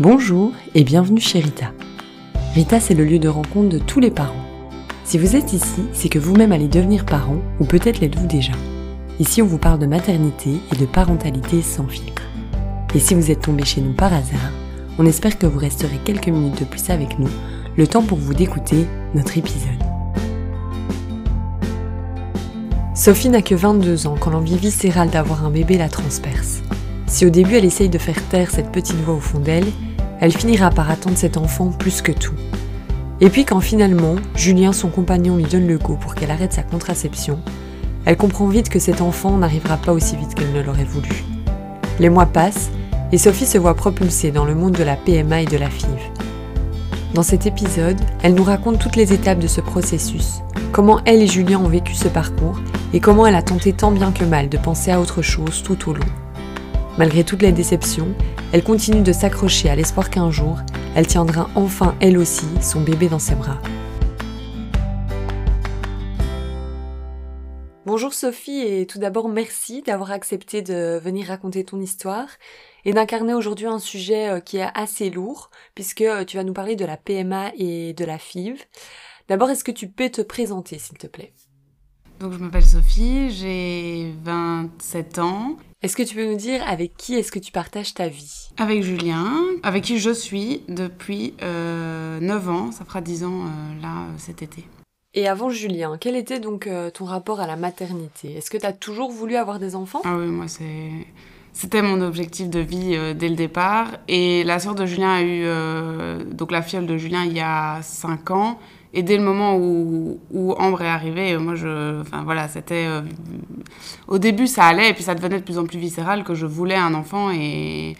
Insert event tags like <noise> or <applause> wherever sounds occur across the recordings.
Bonjour et bienvenue chez Rita. Rita, c'est le lieu de rencontre de tous les parents. Si vous êtes ici, c'est que vous-même allez devenir parent ou peut-être l'êtes-vous déjà. Ici, on vous parle de maternité et de parentalité sans filtre. Et si vous êtes tombé chez nous par hasard, on espère que vous resterez quelques minutes de plus avec nous, le temps pour vous d'écouter notre épisode. Sophie n'a que 22 ans quand l'envie viscérale d'avoir un bébé la transperce. Si au début elle essaye de faire taire cette petite voix au fond d'elle, elle finira par attendre cet enfant plus que tout. Et puis quand finalement, Julien, son compagnon, lui donne le go pour qu'elle arrête sa contraception, elle comprend vite que cet enfant n'arrivera pas aussi vite qu'elle ne l'aurait voulu. Les mois passent et Sophie se voit propulsée dans le monde de la PMA et de la FIV. Dans cet épisode, elle nous raconte toutes les étapes de ce processus, comment elle et Julien ont vécu ce parcours et comment elle a tenté tant bien que mal de penser à autre chose tout au long. Malgré toutes les déceptions, elle continue de s'accrocher à l'espoir qu'un jour, elle tiendra enfin elle aussi son bébé dans ses bras. Bonjour Sophie et tout d'abord merci d'avoir accepté de venir raconter ton histoire et d'incarner aujourd'hui un sujet euh, qui est assez lourd puisque euh, tu vas nous parler de la PMA et de la FIV. D'abord, est-ce que tu peux te présenter s'il te plaît? Donc je m'appelle Sophie, j'ai 27 ans est-ce que tu peux nous dire avec qui est-ce que tu partages ta vie? Avec Julien, avec qui je suis depuis euh, 9 ans, ça fera 10 ans euh, là euh, cet été. Et avant Julien, quel était donc euh, ton rapport à la maternité? Est-ce que tu as toujours voulu avoir des enfants? Ah oui, moi c'est... C'était mon objectif de vie dès le départ. Et la sœur de Julien a eu, donc la fiole de Julien, il y a 5 ans. Et dès le moment où, où Ambre est arrivée, moi, je, enfin voilà, c'était euh, au début ça allait, et puis ça devenait de plus en plus viscéral que je voulais un enfant et,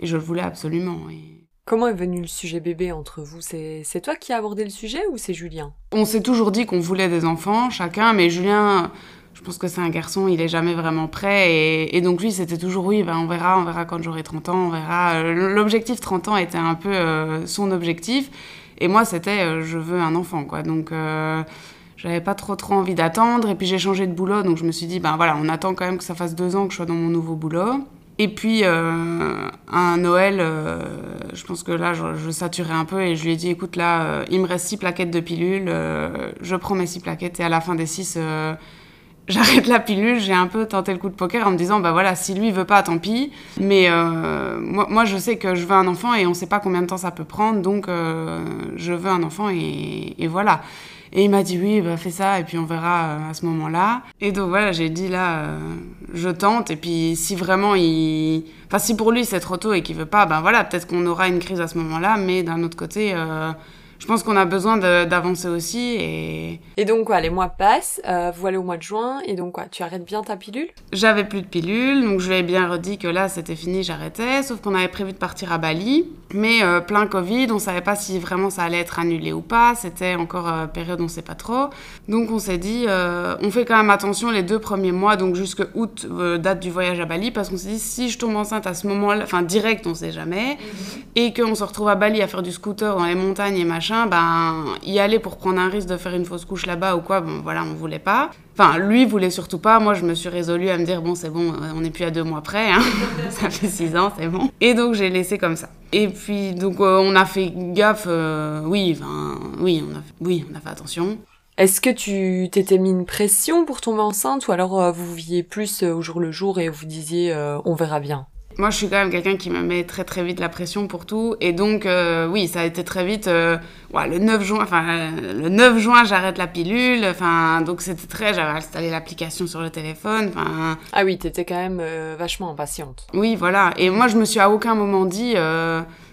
et je le voulais absolument. Et... Comment est venu le sujet bébé entre vous? C'est toi qui as abordé le sujet ou c'est Julien? On s'est toujours dit qu'on voulait des enfants, chacun, mais Julien, je pense que c'est un garçon, il est jamais vraiment prêt. Et, et donc lui, c'était toujours oui, ben on verra, on verra quand j'aurai 30 ans, on verra. L'objectif 30 ans était un peu euh, son objectif. Et moi, c'était euh, je veux un enfant, quoi. Donc, euh, j'avais pas trop trop envie d'attendre. Et puis, j'ai changé de boulot, donc je me suis dit, ben voilà, on attend quand même que ça fasse deux ans que je sois dans mon nouveau boulot. Et puis, euh, un Noël, je pense que là, je, saturais un peu et je lui ai dit, écoute, là, il me reste six plaquettes de pilules, je prends mes six plaquettes et à la fin des six, j'arrête la pilule, j'ai un peu tenté le coup de poker en me disant, bah voilà, si lui veut pas, tant pis. Mais euh, moi, moi, je sais que je veux un enfant et on sait pas combien de temps ça peut prendre, donc euh, je veux un enfant et, voilà. Et il m'a dit oui, bah fais ça et puis on verra euh, à ce moment-là. Et donc voilà, j'ai dit là, je tente et puis si vraiment il, enfin si pour lui c'est trop tôt et qu'il veut pas, ben voilà, peut-être qu'on aura une crise à ce moment-là, mais d'un autre côté. Je pense qu'on a besoin d'avancer aussi. Et... et donc, quoi, les mois passent, euh, voilà au mois de juin, et donc, quoi, tu arrêtes bien ta pilule? J'avais plus de pilule, donc je lui ai bien redit que là, c'était fini, j'arrêtais, sauf qu'on avait prévu de partir à Bali, mais euh, plein Covid, on savait pas si vraiment ça allait être annulé ou pas, c'était encore euh, période, on sait pas trop. Donc, on s'est dit, euh, on fait quand même attention les deux premiers mois, donc jusque août, date du voyage à Bali, parce qu'on s'est dit, si je tombe enceinte à ce moment-là, enfin, direct, on sait jamais, mm -hmm. et qu'on se retrouve à Bali à faire du scooter dans les montagnes et machin, ben, y aller pour prendre un risque de faire une fausse couche là-bas ou quoi, bon, voilà, on voulait pas. Enfin, lui voulait surtout pas. Moi, je me suis résolue à me dire, bon, c'est bon, on n'est plus à deux mois près, hein. <laughs> ça fait six ans, c'est bon. Et donc, j'ai laissé comme ça. Et puis, donc, euh, on a fait gaffe, euh, oui, oui, on a fait, oui, on a fait attention. Est-ce que tu t'étais mis une pression pour tomber enceinte ou alors euh, vous viviez plus au jour le jour et vous disiez, on verra bien? Moi, je suis quand même quelqu'un qui me met très très vite la pression pour tout. Et donc, euh, oui, ça a été très vite. Euh, ouais, le 9 juin, enfin, le 9 juin, j'arrête la pilule. Enfin, donc c'était très. J'avais installé l'application sur le téléphone. Enfin. Ah oui, t'étais quand même euh, vachement impatiente. Oui, voilà. Et moi, je me suis à aucun moment dit.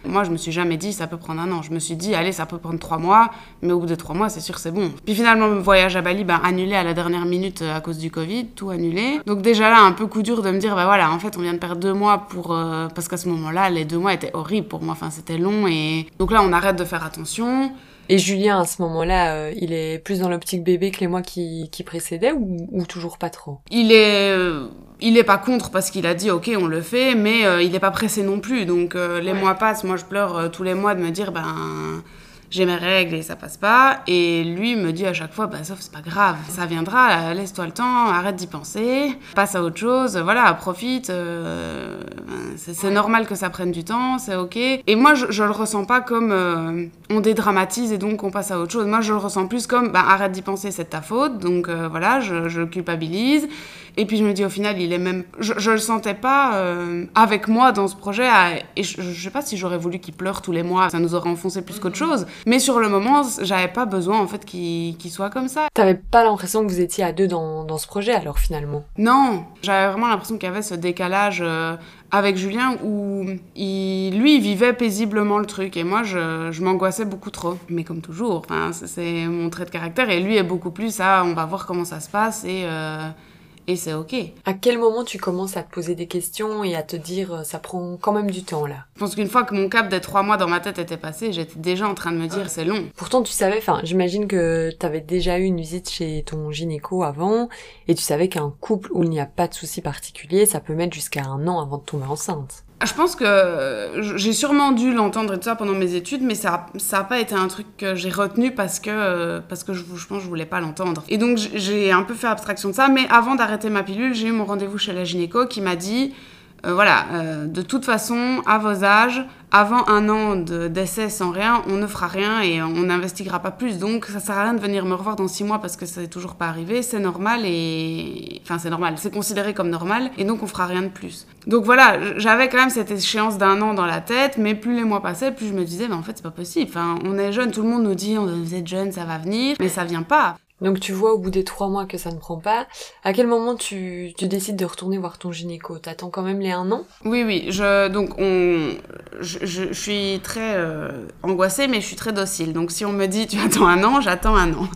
Moi, je me suis jamais dit ça peut prendre un an. Je me suis dit, allez, ça peut prendre trois mois. Mais au bout de trois mois, c'est sûr, c'est bon. Puis finalement, mon voyage à Bali, ben, annulé à la dernière minute à cause du Covid, tout annulé. Donc déjà là, un peu coup dur de me dire, bah voilà, en fait, on vient de perdre deux mois pour euh, parce qu'à ce moment-là, les deux mois étaient horribles pour moi. Enfin, c'était long et donc là, on arrête de faire attention. Et Julien, à ce moment-là, euh, il est plus dans l'optique bébé que les mois qui, qui précédaient ou, ou, toujours pas trop? Il est, euh, il est pas contre parce qu'il a dit ok, on le fait, mais euh, il est pas pressé non plus. Donc les ouais. mois passent. Moi, je pleure tous les mois de me dire ben j'ai mes règles et ça passe pas. Et lui me dit à chaque fois, bah, sauf c'est pas grave, ça viendra, laisse-toi le temps, arrête d'y penser, passe à autre chose, voilà, profite. Euh, c'est normal que ça prenne du temps, c'est ok. Et moi, je, je le ressens pas comme euh, on dédramatise et donc on passe à autre chose. Moi, je le ressens plus comme, bah, arrête d'y penser, c'est ta faute. Donc euh, voilà, je, je culpabilise. Et puis je me dis au final, il est même. Je, je le sentais pas avec moi dans ce projet. Et je, je sais pas si j'aurais voulu qu'il pleure tous les mois, ça nous aurait enfoncé plus qu'autre chose. Mais sur le moment, j'avais pas besoin en fait qu'il soit comme ça. T'avais pas l'impression que vous étiez à deux dans, dans ce projet alors finalement? Non, j'avais vraiment l'impression qu'il y avait ce décalage. Euh, avec Julien où il, lui il vivait paisiblement le truc et moi je, je m'angoissais beaucoup trop mais comme toujours c'est mon trait de caractère et lui est beaucoup plus ça on va voir comment ça se passe et euh, et c'est ok. À quel moment tu commences à te poser des questions et à te dire euh, ça prend quand même du temps là? Je pense qu'une fois que mon cap des trois mois dans ma tête était passé, j'étais déjà en train de me dire c'est long. Pourtant tu savais, enfin j'imagine que tu avais déjà eu une visite chez ton gynéco avant et tu savais qu'un couple où il n'y a pas de souci particulier, ça peut mettre jusqu'à un an avant de tomber enceinte. Je pense que j'ai sûrement dû l'entendre et tout ça pendant mes études, mais ça ça a pas été un truc que j'ai retenu parce que parce que je, je pense que je voulais pas l'entendre. Et donc j'ai un peu fait abstraction de ça, mais avant d'arrêter ma pilule, j'ai eu mon rendez-vous chez la gynéco qui m'a dit euh, voilà, euh, de toute façon, à vos âges, avant un an d'essai sans rien, on ne fera rien et on n'investiguera pas plus. Donc, ça sert à rien de venir me revoir dans six mois parce que ça n'est toujours pas arrivé. C'est normal et. Enfin, c'est normal. C'est considéré comme normal et donc on fera rien de plus. Donc voilà, j'avais quand même cette échéance d'un an dans la tête, mais plus les mois passaient, plus je me disais, mais en fait, c'est pas possible. Enfin, on est jeune, tout le monde nous dit, vous êtes jeune, ça va venir, mais ça vient pas. Donc tu vois au bout des trois mois que ça ne prend pas. À quel moment tu, tu décides de retourner voir ton gynéco? T'attends quand même les un an? Oui, oui. Je, donc on, je, je, suis très euh, angoissée, mais je suis très docile. Donc si on me dit tu attends un an, j'attends un an.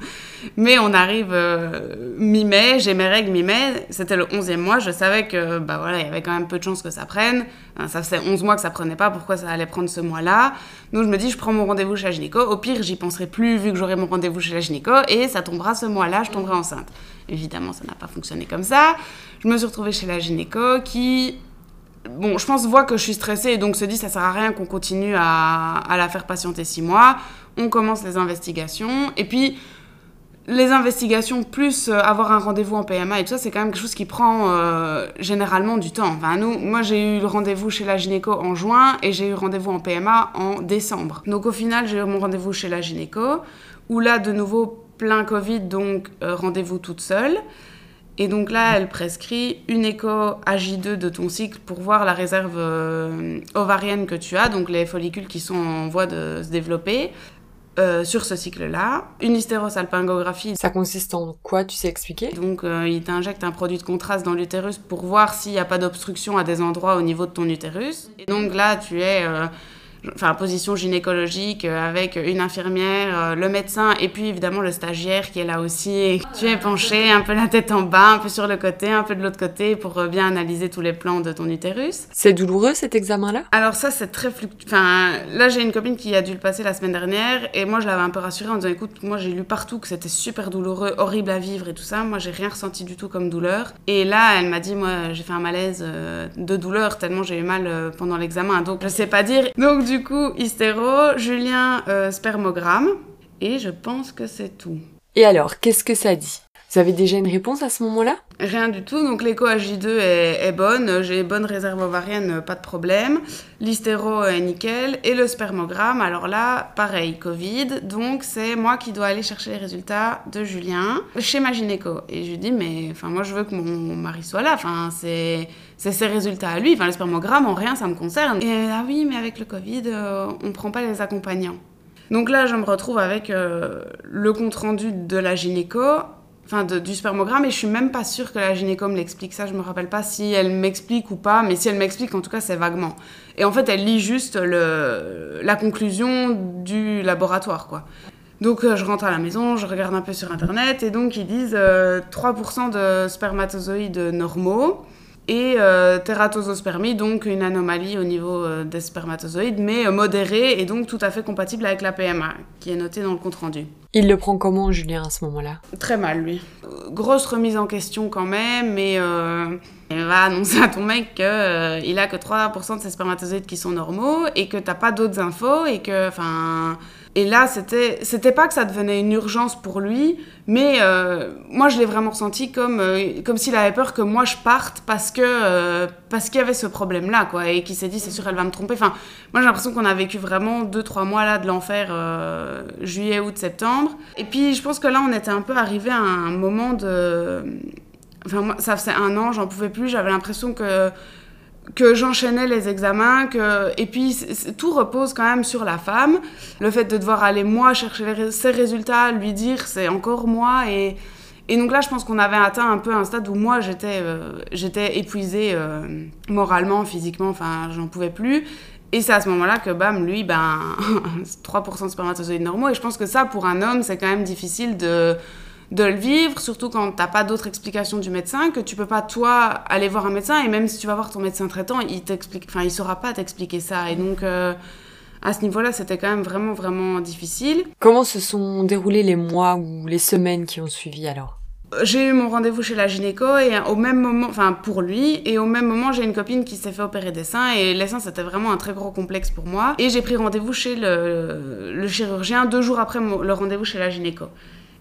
Mais on arrive euh, mi-mai, j'ai mes règles mi-mai, c'était le 11e mois, je savais que bah voilà, il y avait quand même peu de chances que ça prenne. Ça faisait 11 mois que ça prenait pas, pourquoi ça allait prendre ce mois-là? Donc je me dis, je prends mon rendez-vous chez la gynéco, au pire, j'y penserai plus vu que j'aurai mon rendez-vous chez la gynéco et ça tombera ce mois-là, je tomberai enceinte. Évidemment, ça n'a pas fonctionné comme ça. Je me suis retrouvée chez la gynéco qui bon, je pense, voit que je suis stressée et donc se dit ça sert à rien qu'on continue à, à, la faire patienter six mois. On commence les investigations et puis les investigations plus euh, avoir un rendez-vous en PMA et tout ça, c'est quand même quelque chose qui prend euh, généralement du temps. Enfin, nous, moi, j'ai eu le rendez-vous chez la gynéco en juin et j'ai eu rendez-vous en PMA en décembre. Donc au final, j'ai eu mon rendez-vous chez la gynéco où là, de nouveau, plein Covid, donc euh, rendez-vous toute seule. Et donc là, elle prescrit une écho AJ2 de ton cycle pour voir la réserve ovarienne que tu as, donc les follicules qui sont en voie de se développer. Euh, sur ce cycle-là, une hystérosalpingographie. Ça consiste en quoi, tu sais expliquer? Donc, euh, il t'injecte un produit de contraste dans l'utérus pour voir s'il n'y a pas d'obstruction à des endroits au niveau de ton utérus. Et donc là, tu es euh, enfin position gynécologique euh, avec une infirmière, euh, le médecin et puis évidemment le stagiaire qui est là aussi. Tu es penché, un peu la tête en bas, un peu sur le côté, un peu de l'autre côté pour euh, bien analyser tous les plans de ton utérus. C'est douloureux cet examen-là? Alors ça c'est très fluctuant. Enfin là j'ai une copine qui a dû le passer la semaine dernière et moi je l'avais un peu rassurée en disant écoute moi j'ai lu partout que c'était super douloureux, horrible à vivre et tout ça. Moi j'ai rien ressenti du tout comme douleur. Et là elle m'a dit moi j'ai fait un malaise de douleur tellement j'ai eu mal pendant l'examen donc je sais pas dire. Donc du coup, hystéro, Julien, euh, spermogramme. Et je pense que c'est tout. Et alors, qu'est-ce que ça dit? Vous avez déjà une réponse à ce moment-là? Rien du tout. Donc l'écho AJ2 est, est bonne. J'ai bonne réserve ovarienne, pas de problème. L'hystéro est nickel. Et le spermogramme, alors là, pareil, Covid. Donc c'est moi qui dois aller chercher les résultats de Julien chez ma gynéco. Et je lui dis, mais enfin, moi je veux que mon mari soit là. Enfin, c'est ses résultats à lui. Enfin, le spermogramme, en rien, ça me concerne. Et ah oui, mais avec le Covid, euh, on prend pas les accompagnants. Donc là, je me retrouve avec euh, le compte rendu de la gynéco, enfin de, du spermogramme, et je suis même pas sûre que la gynéco me l'explique. Ça, je me rappelle pas si elle m'explique ou pas, mais si elle m'explique, en tout cas, c'est vaguement. Et en fait, elle lit juste la conclusion du laboratoire, quoi. Donc euh, je rentre à la maison, je regarde un peu sur internet, et donc ils disent euh, 3% de spermatozoïdes normaux et euh, donc une anomalie au niveau euh, des spermatozoïdes, mais euh, modérée et donc tout à fait compatible avec la PMA, qui est notée dans le compte-rendu. Il le prend comment, Julien, à ce moment-là? Très mal, lui. Grosse remise en question quand même, mais euh, il va annoncer à ton mec qu'il euh, a que 3% de ses spermatozoïdes qui sont normaux et que t'as pas d'autres infos et que, enfin Et là, c'était, c'était pas que ça devenait une urgence pour lui, mais euh, moi, je l'ai vraiment ressenti comme, euh, comme s'il avait peur que moi je parte parce que euh, parce qu'il y avait ce problème-là, quoi, et qu'il s'est dit c'est sûr elle va me tromper. Enfin, moi j'ai l'impression qu'on a vécu vraiment deux trois mois là de l'enfer, juillet, août, septembre. Et puis je pense que là, on était un peu arrivé à un moment de, enfin moi, ça faisait un an, j'en pouvais plus, j'avais l'impression que que j'enchaînais les examens, que... et puis tout repose quand même sur la femme. Le fait de devoir aller moi chercher ses résultats, lui dire c'est encore moi. Et, et donc là, je pense qu'on avait atteint un peu un stade où moi j'étais euh, épuisée euh, moralement, physiquement, enfin j'en pouvais plus. Et c'est à ce moment-là que, bam, lui, ben, <laughs> 3% de spermatozoïdes normaux. Et je pense que ça, pour un homme, c'est quand même difficile de, de le vivre, surtout quand t'as pas d'autre explication du médecin, que tu peux pas toi aller voir un médecin et même si tu vas voir ton médecin traitant, il t'explique, enfin il saura pas t'expliquer ça et donc euh, à ce niveau-là c'était quand même vraiment vraiment difficile. Comment se sont déroulés les mois ou les semaines qui ont suivi alors? J'ai eu mon rendez-vous chez la gynéco et au même moment, enfin pour lui, et au même moment j'ai une copine qui s'est fait opérer des seins et les seins c'était vraiment un très gros complexe pour moi. Et j'ai pris rendez-vous chez le, le, chirurgien deux jours après le rendez-vous chez la gynéco.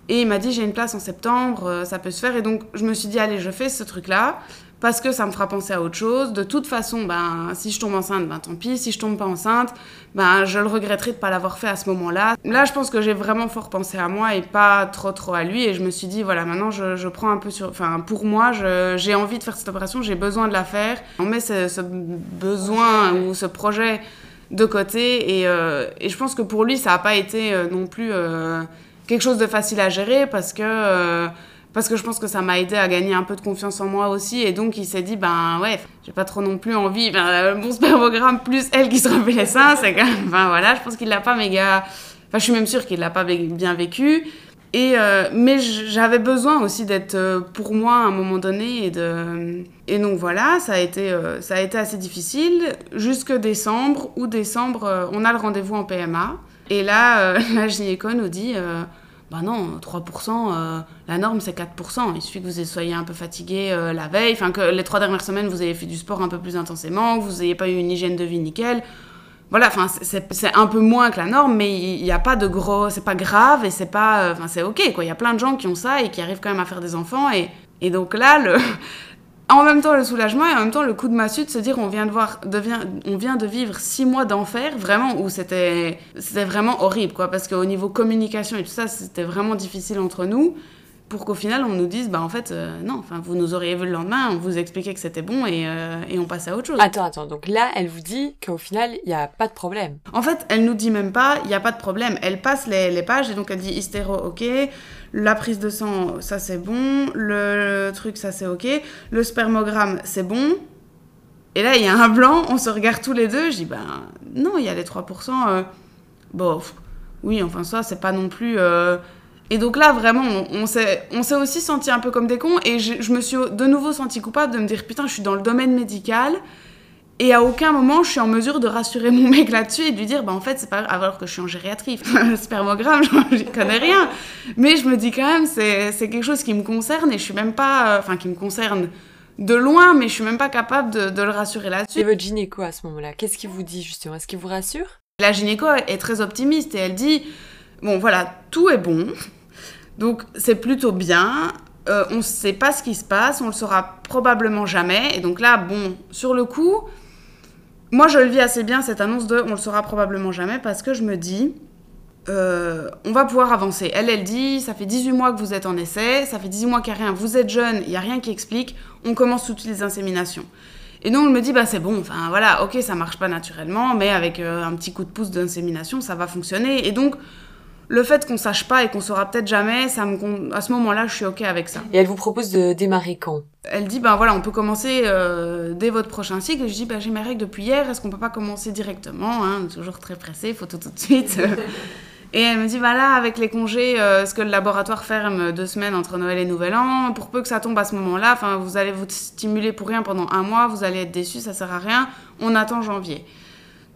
Et il m'a dit j'ai une place en septembre, euh, ça peut se faire. Et donc je me suis dit allez je fais ce truc-là parce que ça me fera penser à autre chose. De toute façon, ben si je tombe enceinte, ben tant pis. Si je tombe pas enceinte, ben je le regretterai de pas l'avoir fait à ce moment-là. Là, je pense que j'ai vraiment fort pensé à moi et pas trop trop à lui. Et je me suis dit voilà maintenant je, je prends un peu sur, enfin pour moi j'ai envie de faire cette opération, j'ai besoin de la faire. On met ce, ce besoin ou ce projet de côté et, euh, et, je pense que pour lui ça n'a pas été euh, non plus quelque chose de facile à gérer parce que, euh, parce que je pense que ça m'a aidé à gagner un peu de confiance en moi aussi. Et donc, il s'est dit, ben ouais, j'ai pas trop non plus envie. Ben, mon spermogramme plus elle qui se refait les seins, c'est quand même. Enfin voilà, je pense qu'il l'a pas méga. Enfin, je suis même sûre qu'il l'a pas bien vécu. Et euh, mais j'avais besoin aussi d'être pour moi à un moment donné et de et donc voilà ça a été ça a été assez difficile jusque décembre ou décembre on a le rendez-vous en PMA et là <laughs> la gynéco nous dit bah non, 3%, euh, la norme c'est 4%. Il suffit que vous soyez un peu fatigué euh, la veille, enfin que les trois dernières semaines vous ayez fait du sport un peu plus intensément, que vous n'ayez pas eu une hygiène de vie nickel. Voilà, enfin c'est un peu moins que la norme, mais il n'y a pas de gros, c'est pas grave et c'est pas, euh, enfin c'est ok quoi. Il y a plein de gens qui ont ça et qui arrivent quand même à faire des enfants et donc là le en même temps le soulagement et en même temps le coup de massue de se dire on vient de voir on vient de vivre six mois d'enfer vraiment où c'était c'était vraiment horrible quoi. Parce qu'au niveau communication et tout ça c'était vraiment difficile entre nous pour qu'au final on nous dise bah en fait euh, non enfin vous nous auriez vu le lendemain on vous expliquait que c'était bon et, euh, et, on passait à autre chose. Attends attends donc là elle vous dit qu'au final il n'y a pas de problème. En fait elle nous dit même pas il n'y a pas de problème. Elle passe les, les, pages et donc elle dit hystéro ok. La prise de sang ça c'est bon. Le, truc ça c'est ok. Le spermogramme c'est bon. Et là il y a un blanc on se regarde tous les deux. Je dis ben non il y a les 3% euh, bon oui enfin ça c'est pas non plus et donc là, vraiment, on, s'est, on s'est aussi senti un peu comme des cons. Et je, me suis de nouveau senti coupable de me dire Putain, je suis dans le domaine médical. Et à aucun moment, je suis en mesure de rassurer mon mec là-dessus et de lui dire Bah, en fait, c'est pas alors que je suis en gériatrie. <laughs> spermogramme, je connais rien. Mais je me dis quand même, c'est, c'est quelque chose qui me concerne et je suis même pas. Enfin, qui me concerne de loin, mais je suis même pas capable de, de le rassurer là-dessus. Et votre gynéco à ce moment-là, qu'est-ce qu'il vous dit justement? Est-ce qu'il vous rassure? La gynéco est très optimiste et elle dit Bon, voilà, tout est bon. Donc c'est plutôt bien. Euh, on ne sait pas ce qui se passe, on le saura probablement jamais. Et donc là, bon, sur le coup, moi je le vis assez bien cette annonce de on le saura probablement jamais parce que je me dis, euh, on va pouvoir avancer. Elle, elle dit, ça fait 18 mois que vous êtes en essai, ça fait 18 mois qu'il n'y a rien, vous êtes jeune, il n'y a rien qui explique, on commence toutes les inséminations. Et donc, elle me dit, bah c'est bon, enfin voilà, ok, ça marche pas naturellement, mais avec euh, un petit coup de pouce d'insémination, ça va fonctionner. Et donc, le fait qu'on sache pas et qu'on saura peut-être jamais, ça me, à ce moment-là, je suis ok avec ça. Et elle vous propose de démarrer quand? Elle dit, ben voilà, on peut commencer euh, dès votre prochain cycle. je dis, ben j'ai mes règles depuis hier, est-ce qu'on peut pas commencer directement hein? Toujours très pressé, faut tout tout de suite. <laughs> et elle me dit, bah là, avec les congés, euh, ce que le laboratoire ferme deux semaines entre Noël et Nouvel An, pour peu que ça tombe à ce moment-là, enfin, vous allez vous stimuler pour rien pendant un mois, vous allez être déçu, ça sert à rien. On attend janvier.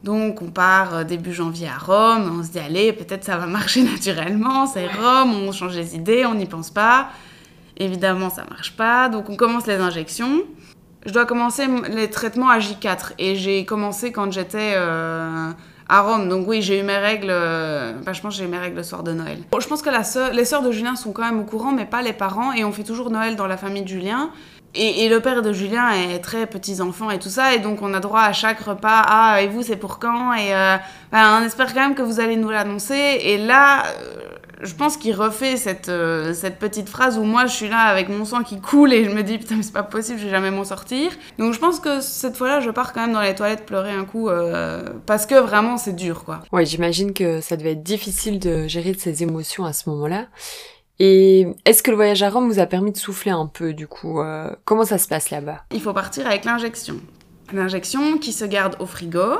Donc on part euh, début janvier à Rome, on se dit allez, peut-être ça va marcher <laughs> naturellement, c'est Rome, on change les idées, on n'y pense pas. Évidemment, ça marche pas, donc on commence les injections. Je dois commencer les traitements à J4 et j'ai commencé quand j'étais euh, à Rome. Donc oui, j'ai eu mes règles, euh, je pense que j'ai eu mes règles le soir de Noël. Bon, je pense que la les sœurs de Julien sont quand même au courant, mais pas les parents, et on fait toujours Noël dans la famille de Julien. Et, le père de Julien est très petits enfants et tout ça, et donc on a droit à chaque repas, ah, et vous, c'est pour quand? Et euh, bah, on espère quand même que vous allez nous l'annoncer. Et là, euh, je pense qu'il refait cette, euh, cette petite phrase où moi je suis là avec mon sang qui coule et je me dis putain mais c'est pas possible, je vais jamais m'en sortir. Donc je pense que cette fois-là je pars quand même dans les toilettes pleurer un coup parce que vraiment c'est dur quoi. Ouais j'imagine que ça devait être difficile de gérer ces émotions à ce moment-là. Et est-ce que le voyage à Rome vous a permis de souffler un peu du coup euh, Comment ça se passe là-bas? Il faut partir avec l'injection. L'injection qui se garde au frigo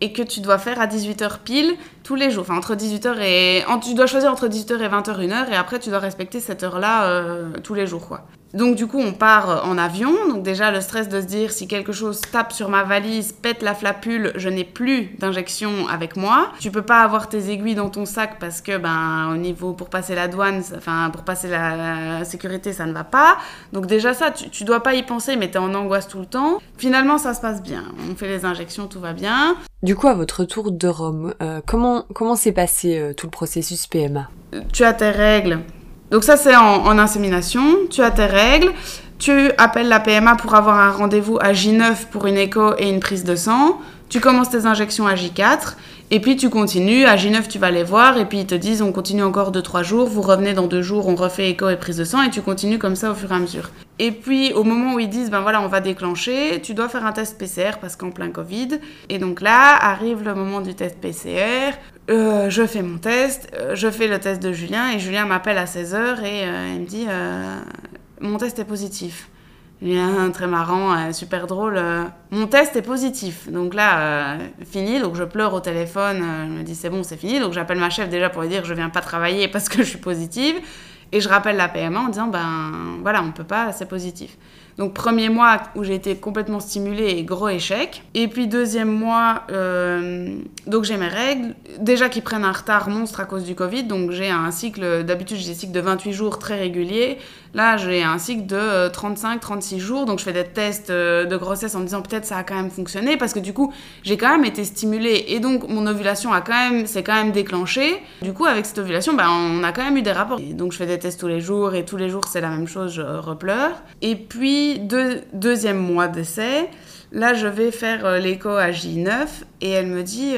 et que tu dois faire à 18h pile tous les jours. Enfin, entre 18h et... Tu dois choisir entre 18h et 20h, une heure, et après, tu dois respecter cette heure-là euh, tous les jours, quoi. Donc du coup, on part en avion. Donc déjà, le stress de se dire si quelque chose tape sur ma valise, pète la flapule, je n'ai plus d'injection avec moi. Tu peux pas avoir tes aiguilles dans ton sac parce que ben au niveau pour passer la douane, enfin pour passer la, sécurité, ça ne va pas. Donc déjà ça, tu, tu dois pas y penser, mais tu es en angoisse tout le temps. Finalement, ça se passe bien. On fait les injections, tout va bien. Du coup, à votre retour de Rome, euh, comment comment s'est passé euh, tout le processus PMA Tu as tes règles donc ça, c'est en, insémination. Tu as tes règles. Tu appelles la PMA pour avoir un rendez-vous à J9 pour une écho et une prise de sang. Tu commences tes injections à J4. Et puis tu continues. À J9, tu vas les voir. Et puis ils te disent, on continue encore 2-3 jours. Vous revenez dans 2 jours, on refait écho et prise de sang. Et tu continues comme ça au fur et à mesure. Et puis au moment où ils disent, ben voilà, on va déclencher, tu dois faire un test PCR parce qu'en plein Covid. Et donc là, arrive le moment du test PCR. Euh, je fais mon test, euh, je fais le test de Julien et Julien m'appelle à 16h et euh, il me dit mon test est positif. Julien, très marrant, super drôle. mon test est positif. Donc là, fini. Donc je pleure au téléphone. je me dis c'est bon, c'est fini. Donc j'appelle ma chef déjà pour lui dire je viens pas travailler parce que je suis positive. Et je rappelle la PMA en disant ben voilà, on peut pas, c'est positif. Donc premier mois où j'ai été complètement stimulée et gros échec. Et puis deuxième mois, euh, donc j'ai mes règles, déjà qui prennent un retard monstre à cause du Covid. Donc j'ai un cycle, d'habitude j'ai un cycle de 28 jours très régulier. Là j'ai un cycle de 35-36 euh, jours. Donc je fais des tests euh, de grossesse en me disant peut-être ça a quand même fonctionné parce que du coup j'ai quand même été stimulée et donc mon ovulation a quand même, c'est quand même déclenché. Du coup avec cette ovulation, ben, on a quand même eu des rapports. donc je fais des tests tous les jours et tous les jours c'est la même chose, je repleure. Et puis deuxième mois d'essai, là je vais faire euh, l'écho à J9 et elle me dit...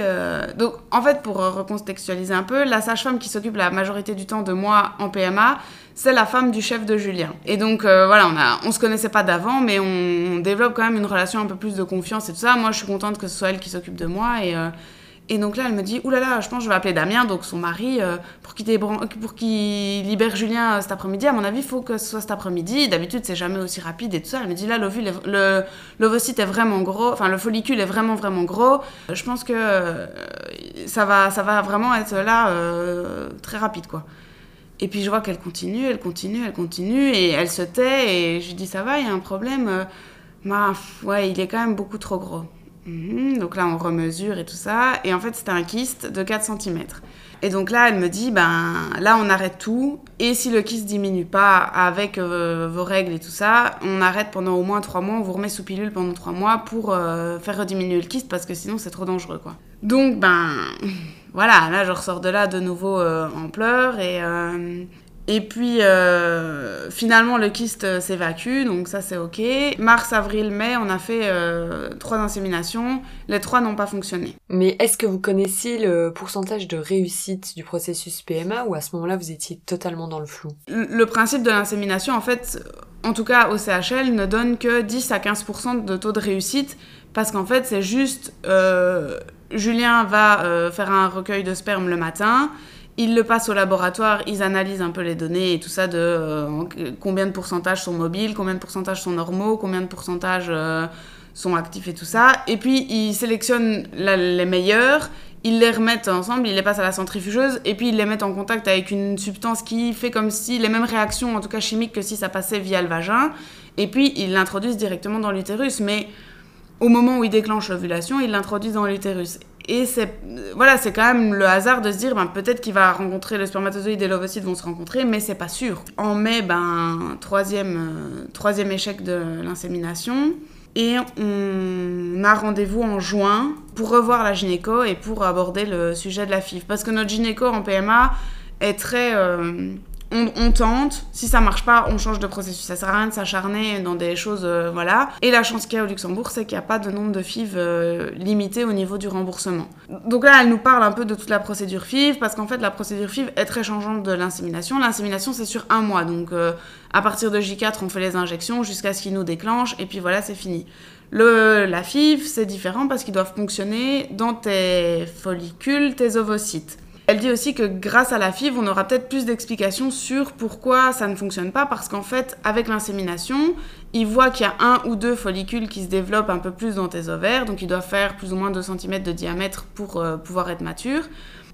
Donc en fait pour recontextualiser un peu, la sage-femme qui s'occupe la majorité du temps de moi en PMA, c'est la femme du chef de Julien. Et donc euh, voilà, on, a, on se connaissait pas d'avant, mais on, développe quand même une relation un peu plus de confiance et tout ça. Moi je suis contente que ce soit elle qui s'occupe de moi et... Et donc là, elle me dit, oulala, là là, je pense que je vais appeler Damien, donc son mari, euh, pour qu'il libère Julien euh, cet après-midi. À mon avis, il faut que ce soit cet après-midi. D'habitude, c'est jamais aussi rapide et tout ça. Elle me dit, là, l'ovocyte est vraiment gros, enfin, le follicule est vraiment, vraiment gros. Euh, je pense que ça, va, ça va vraiment être là très rapide, quoi. Et puis je vois qu'elle continue, elle continue, elle continue, et elle se tait, et je lui dis, ça va, il y a un problème. Bah, ouais, il est quand même beaucoup trop gros. Mhm, donc là, on remesure et tout ça. Et en fait, c'était un kyste de 4 cm. Et donc là, elle me dit, ben là, on arrête tout. Et si le kyste diminue pas avec euh, vos règles et tout ça, on arrête pendant au moins 3 mois. On vous remet sous pilule pendant 3 mois pour euh, faire rediminuer le kyste parce que sinon, c'est trop dangereux, quoi. Donc, ben voilà, là, je ressors de là de nouveau euh, en pleurs et et puis euh, finalement le kyste s'évacue, donc ça c'est ok. Mars, avril, mai, on a fait euh, trois inséminations. Les trois n'ont pas fonctionné. Mais est-ce que vous connaissiez le pourcentage de réussite du processus PMA ou à ce moment-là vous étiez totalement dans le flou? Le principe de l'insémination, en fait, en tout cas au CHL, ne donne que 10 à 15% de taux de réussite parce qu'en fait c'est juste euh, Julien va faire un recueil de sperme le matin ils le passent au laboratoire, ils analysent un peu les données et tout ça de euh, combien de pourcentages sont mobiles, combien de pourcentages sont normaux, combien de pourcentages euh, sont actifs et tout ça. Et puis ils sélectionnent les meilleurs, ils les remettent ensemble, ils les passent à la centrifugeuse et puis ils les mettent en contact avec une substance qui fait comme si les mêmes réactions, en tout cas chimiques, que si ça passait via le vagin. Et puis ils l'introduisent directement dans l'utérus. Mais au moment où ils déclenchent l'ovulation, ils l'introduisent dans l'utérus. Et c'est voilà, c'est quand même le hasard de se dire ben, peut-être qu'il va rencontrer le spermatozoïde et l'ovocyte vont se rencontrer, mais c'est pas sûr. En mai, ben troisième, euh, troisième échec de l'insémination. Et on a rendez-vous en juin pour revoir la gynéco et pour aborder le sujet de la FIV. Parce que notre gynéco en PMA est très... Euh, on, tente, si ça marche pas, on change de processus. Ça sert à rien de s'acharner dans des choses, euh, voilà. Et la chance qu'il y a au Luxembourg, c'est qu'il n'y a pas de nombre de FIV euh, limité au niveau du remboursement. Donc là, elle nous parle un peu de toute la procédure FIV, parce qu'en fait, la procédure FIV est très changeante de l'insémination. L'insémination, c'est sur un mois, donc à partir de J4, on fait les injections jusqu'à ce qu'il nous déclenche, et puis voilà, c'est fini. La FIV, c'est différent parce qu'ils doivent fonctionner dans tes follicules, tes ovocytes. Elle dit aussi que grâce à la FIV, on aura peut-être plus d'explications sur pourquoi ça ne fonctionne pas, parce qu'en fait, avec l'insémination, ils voient qu'il y a un ou deux follicules qui se développent un peu plus dans tes ovaires, donc ils doivent faire plus ou moins 2 cm de diamètre pour euh, pouvoir être matures.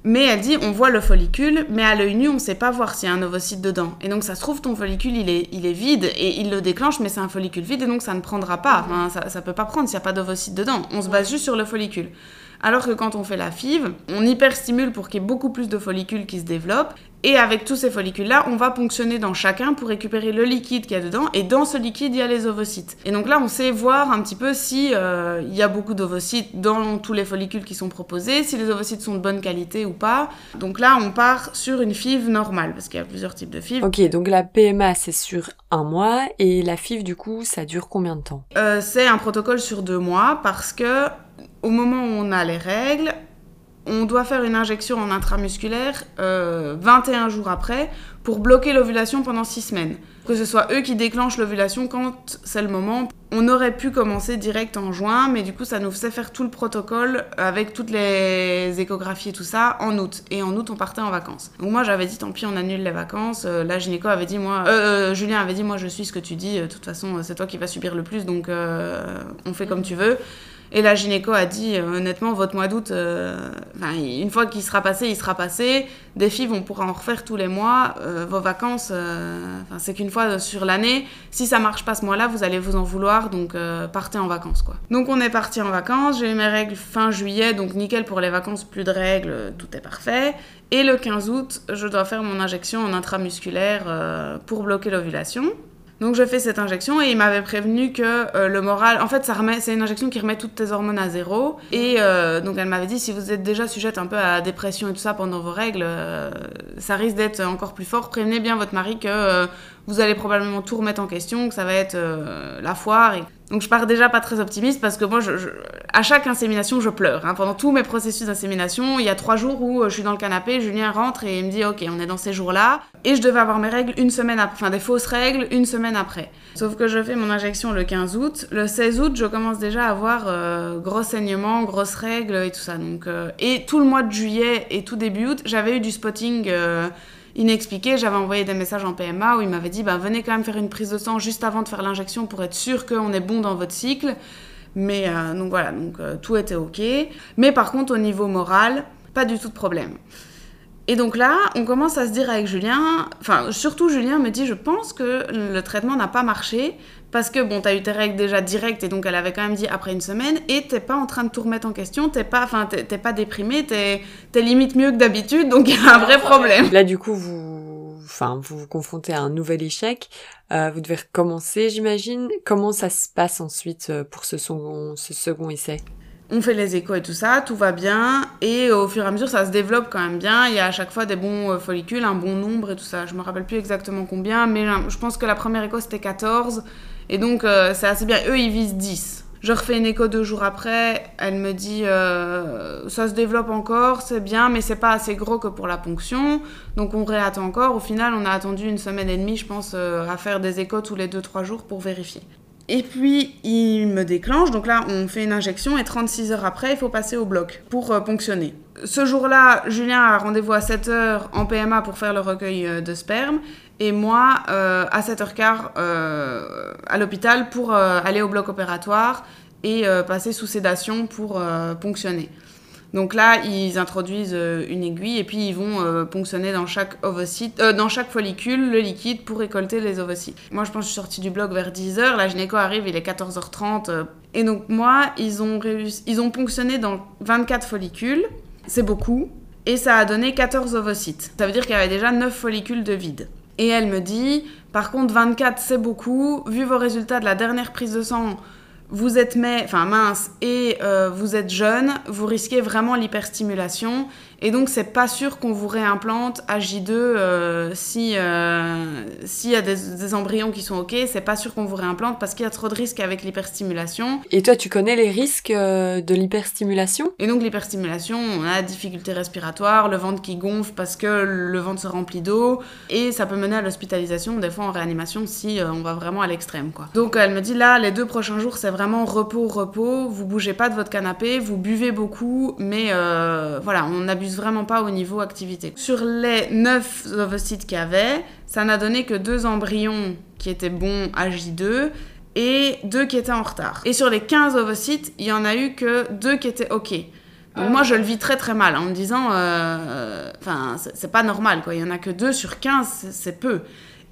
Mais elle dit, on voit le follicule, mais à l'œil nu, on ne sait pas voir s'il y a un ovocyte dedans. Et donc, ça se trouve, ton follicule, il est, il est vide et il le déclenche, mais c'est un follicule vide et donc ça ne prendra pas. ça ne peut pas prendre s'il n'y a pas d'ovocyte dedans. On se base juste sur le follicule. Alors que quand on fait la FIV, on hyperstimule pour qu'il y ait beaucoup plus de follicules qui se développent. Et avec tous ces follicules-là, on va ponctionner dans chacun pour récupérer le liquide qu'il y a dedans. Et dans ce liquide, il y a les ovocytes. Et donc là, on sait voir un petit peu si euh, il y a beaucoup d'ovocytes dans tous les follicules qui sont proposés, si les ovocytes sont de bonne qualité ou pas. Donc là, on part sur une FIV normale, parce qu'il y a plusieurs types de FIV. Ok, donc la PMA, c'est sur un mois. Et la FIV, du coup, ça dure combien de temps? Euh, C'est un protocole sur deux mois, parce que au moment où on a les règles, on doit faire une injection en intramusculaire 21 euh, jours après pour bloquer l'ovulation pendant 6 semaines. Que ce soit eux qui déclenchent l'ovulation quand c'est le moment. On aurait pu commencer direct en juin, mais du coup ça nous faisait faire tout le protocole avec toutes les échographies et tout ça en août. Et en août on partait en vacances. Donc moi j'avais dit tant pis on annule les vacances. Euh, la gynéco avait dit moi, euh, Julien avait dit moi je suis ce que tu dis. De toute façon c'est toi qui vas subir le plus donc on fait comme tu veux. Et la gynéco a dit, euh, honnêtement, votre mois d'août, euh, une fois qu'il sera passé, il sera passé. Des filles, on pourra en refaire tous les mois. Euh, vos vacances, c'est qu'une fois sur l'année. Si ça marche pas ce mois-là, vous allez vous en vouloir, donc partez en vacances, quoi. Donc on est parti en vacances. J'ai eu mes règles fin juillet, donc nickel pour les vacances, plus de règles, tout est parfait. Et le 15 août, je dois faire mon injection en intramusculaire pour bloquer l'ovulation. Donc je fais cette injection et il m'avait prévenu que euh, le moral, en fait, ça remet, c'est une injection qui remet toutes tes hormones à zéro. Et euh, donc elle m'avait dit si vous êtes déjà sujette un peu à la dépression et tout ça pendant vos règles, euh, ça risque d'être encore plus fort. Prévenez bien votre mari que vous allez probablement tout remettre en question, que ça va être la foire. Donc je pars déjà pas très optimiste parce que moi, à chaque insémination, je pleure. Hein. Pendant tous mes processus d'insémination, il y a trois jours où je suis dans le canapé, Julien rentre et il me dit ok, on est dans ces jours-là. Et je devais avoir mes règles une semaine après, enfin des fausses règles une semaine après. Sauf que je fais mon injection le 15 août. Le 16 août, je commence déjà à avoir euh, gros saignements, grosses règles et tout ça. Donc, euh, et tout le mois de juillet et tout début août, j'avais eu du spotting euh, inexpliqué. J'avais envoyé des messages en PMA où il m'avait dit bah, venez quand même faire une prise de sang juste avant de faire l'injection pour être sûr qu'on est bon dans votre cycle. Mais donc voilà, donc tout était ok. Mais par contre, au niveau moral, pas du tout de problème. Et donc là, on commence à se dire avec Julien, enfin surtout Julien me dit, je pense que le traitement n'a pas marché parce que bon, t'as eu tes règles déjà directes et donc elle avait quand même dit après une semaine et t'es pas en train de tout remettre en question, t'es pas, enfin t'es pas déprimé, t'es es limite mieux que d'habitude, donc il y a un vrai problème. Là du coup vous, enfin vous vous confrontez à un nouvel échec, euh, vous devez recommencer j'imagine. Comment ça se passe ensuite euh, pour ce second, ce second essai? On fait les échos et tout ça, tout va bien, et au fur et à mesure, ça se développe quand même bien. Il y a à chaque fois des bons euh, follicules, un bon nombre et tout ça. Je me rappelle plus exactement combien, mais je pense que la première écho c'était 14, et donc euh, c'est assez bien. Eux, ils visent 10. Je refais une écho deux jours après, elle me dit euh, ça se développe encore, c'est bien, mais c'est pas assez gros que pour la ponction, donc on réattend encore. Au final, on a attendu une semaine et demie, je pense, à faire des échos tous les deux trois jours pour vérifier. Et puis, il me déclenche. Donc là, on fait une injection et 36 heures après, il faut passer au bloc pour euh, ponctionner. Ce jour-là, Julien a rendez-vous à 7 heures en PMA pour faire le recueil euh, de sperme. Et moi, euh, à 7h15 à l'hôpital pour aller au bloc opératoire et passer sous sédation pour ponctionner. Donc là, ils introduisent euh, une aiguille et puis ils vont euh, ponctionner dans chaque ovocyte, euh, dans chaque follicule le liquide pour récolter les ovocytes. Moi, je pense que je suis sortie du bloc vers 10h, la gynéco arrive, il est 14h30. et donc moi, ils ont, ils ont ponctionné dans 24 follicules, c'est beaucoup, et ça a donné 14 ovocytes. Ça veut dire qu'il y avait déjà 9 follicules de vide. Et elle me dit, par contre, 24 c'est beaucoup, vu vos résultats de la dernière prise de sang, vous êtes mince et euh, vous êtes jeune, vous risquez vraiment l'hyperstimulation et donc c'est pas sûr qu'on vous réimplante à J2 euh, si euh, s'il y a des, embryons qui sont ok, c'est pas sûr qu'on vous réimplante parce qu'il y a trop de risques avec l'hyperstimulation. Et toi tu connais les risques de l'hyperstimulation? Et donc l'hyperstimulation, on a difficulté respiratoire, le ventre qui gonfle parce que le ventre se remplit d'eau et ça peut mener à l'hospitalisation des fois en réanimation si on va vraiment à l'extrême quoi. Donc elle me dit là les deux prochains jours c'est vraiment repos, repos. Vous bougez pas de votre canapé, vous buvez beaucoup, mais euh, voilà, on vraiment pas au niveau activité. Sur les 9 ovocytes qu'il y avait, ça n'a donné que deux embryons qui étaient bons à J2 et deux qui étaient en retard. Et sur les 15 ovocytes, il y en a eu que deux qui étaient OK. Donc moi, je le vis très très mal en me disant, euh, enfin, c'est pas normal quoi. Il y en a que deux sur 15, c'est peu.